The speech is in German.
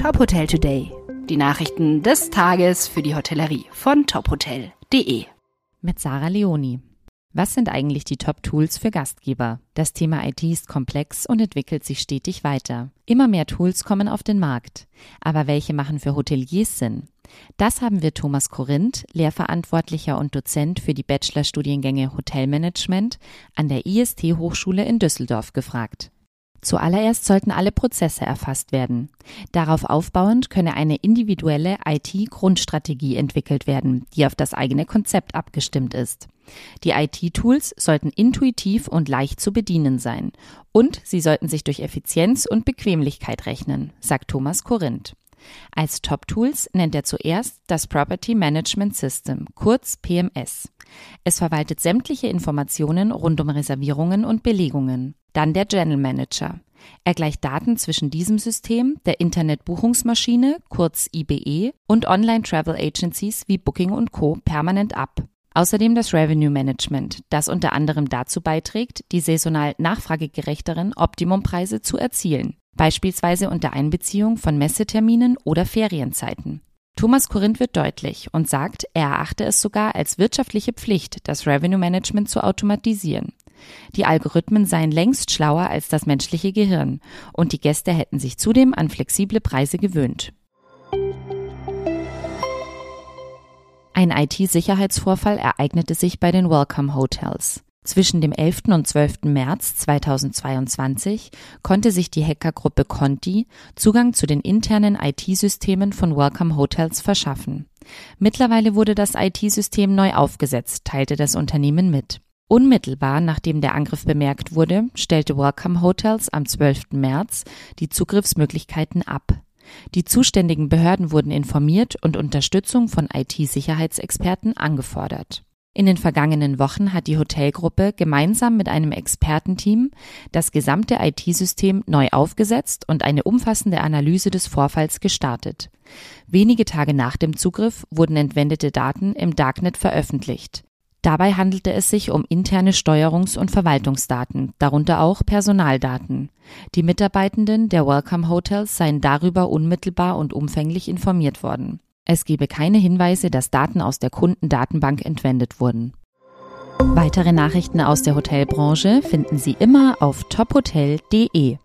Top Hotel Today. Die Nachrichten des Tages für die Hotellerie von tophotel.de. Mit Sarah Leoni. Was sind eigentlich die Top-Tools für Gastgeber? Das Thema IT ist komplex und entwickelt sich stetig weiter. Immer mehr Tools kommen auf den Markt. Aber welche machen für Hoteliers Sinn? Das haben wir Thomas Korinth, Lehrverantwortlicher und Dozent für die Bachelorstudiengänge Hotelmanagement an der IST Hochschule in Düsseldorf gefragt. Zuallererst sollten alle Prozesse erfasst werden. Darauf aufbauend könne eine individuelle IT-Grundstrategie entwickelt werden, die auf das eigene Konzept abgestimmt ist. Die IT-Tools sollten intuitiv und leicht zu bedienen sein und sie sollten sich durch Effizienz und Bequemlichkeit rechnen, sagt Thomas Korinth. Als Top-Tools nennt er zuerst das Property Management System, kurz PMS. Es verwaltet sämtliche Informationen rund um Reservierungen und Belegungen. Dann der General Manager. Er gleicht Daten zwischen diesem System, der Internetbuchungsmaschine, kurz IBE, und Online-Travel Agencies wie Booking und Co. permanent ab. Außerdem das Revenue Management, das unter anderem dazu beiträgt, die saisonal nachfragegerechteren Optimumpreise zu erzielen, beispielsweise unter Einbeziehung von Messeterminen oder Ferienzeiten. Thomas Korinth wird deutlich und sagt, er erachte es sogar als wirtschaftliche Pflicht, das Revenue Management zu automatisieren. Die Algorithmen seien längst schlauer als das menschliche Gehirn und die Gäste hätten sich zudem an flexible Preise gewöhnt. Ein IT-Sicherheitsvorfall ereignete sich bei den Welcome Hotels. Zwischen dem 11. und 12. März 2022 konnte sich die Hackergruppe Conti Zugang zu den internen IT-Systemen von Welcome Hotels verschaffen. Mittlerweile wurde das IT-System neu aufgesetzt, teilte das Unternehmen mit. Unmittelbar nachdem der Angriff bemerkt wurde, stellte Welcome Hotels am 12. März die Zugriffsmöglichkeiten ab. Die zuständigen Behörden wurden informiert und Unterstützung von IT-Sicherheitsexperten angefordert. In den vergangenen Wochen hat die Hotelgruppe gemeinsam mit einem Expertenteam das gesamte IT-System neu aufgesetzt und eine umfassende Analyse des Vorfalls gestartet. Wenige Tage nach dem Zugriff wurden entwendete Daten im Darknet veröffentlicht. Dabei handelte es sich um interne Steuerungs- und Verwaltungsdaten, darunter auch Personaldaten. Die Mitarbeitenden der Welcome Hotels seien darüber unmittelbar und umfänglich informiert worden. Es gebe keine Hinweise, dass Daten aus der Kundendatenbank entwendet wurden. Weitere Nachrichten aus der Hotelbranche finden Sie immer auf tophotel.de.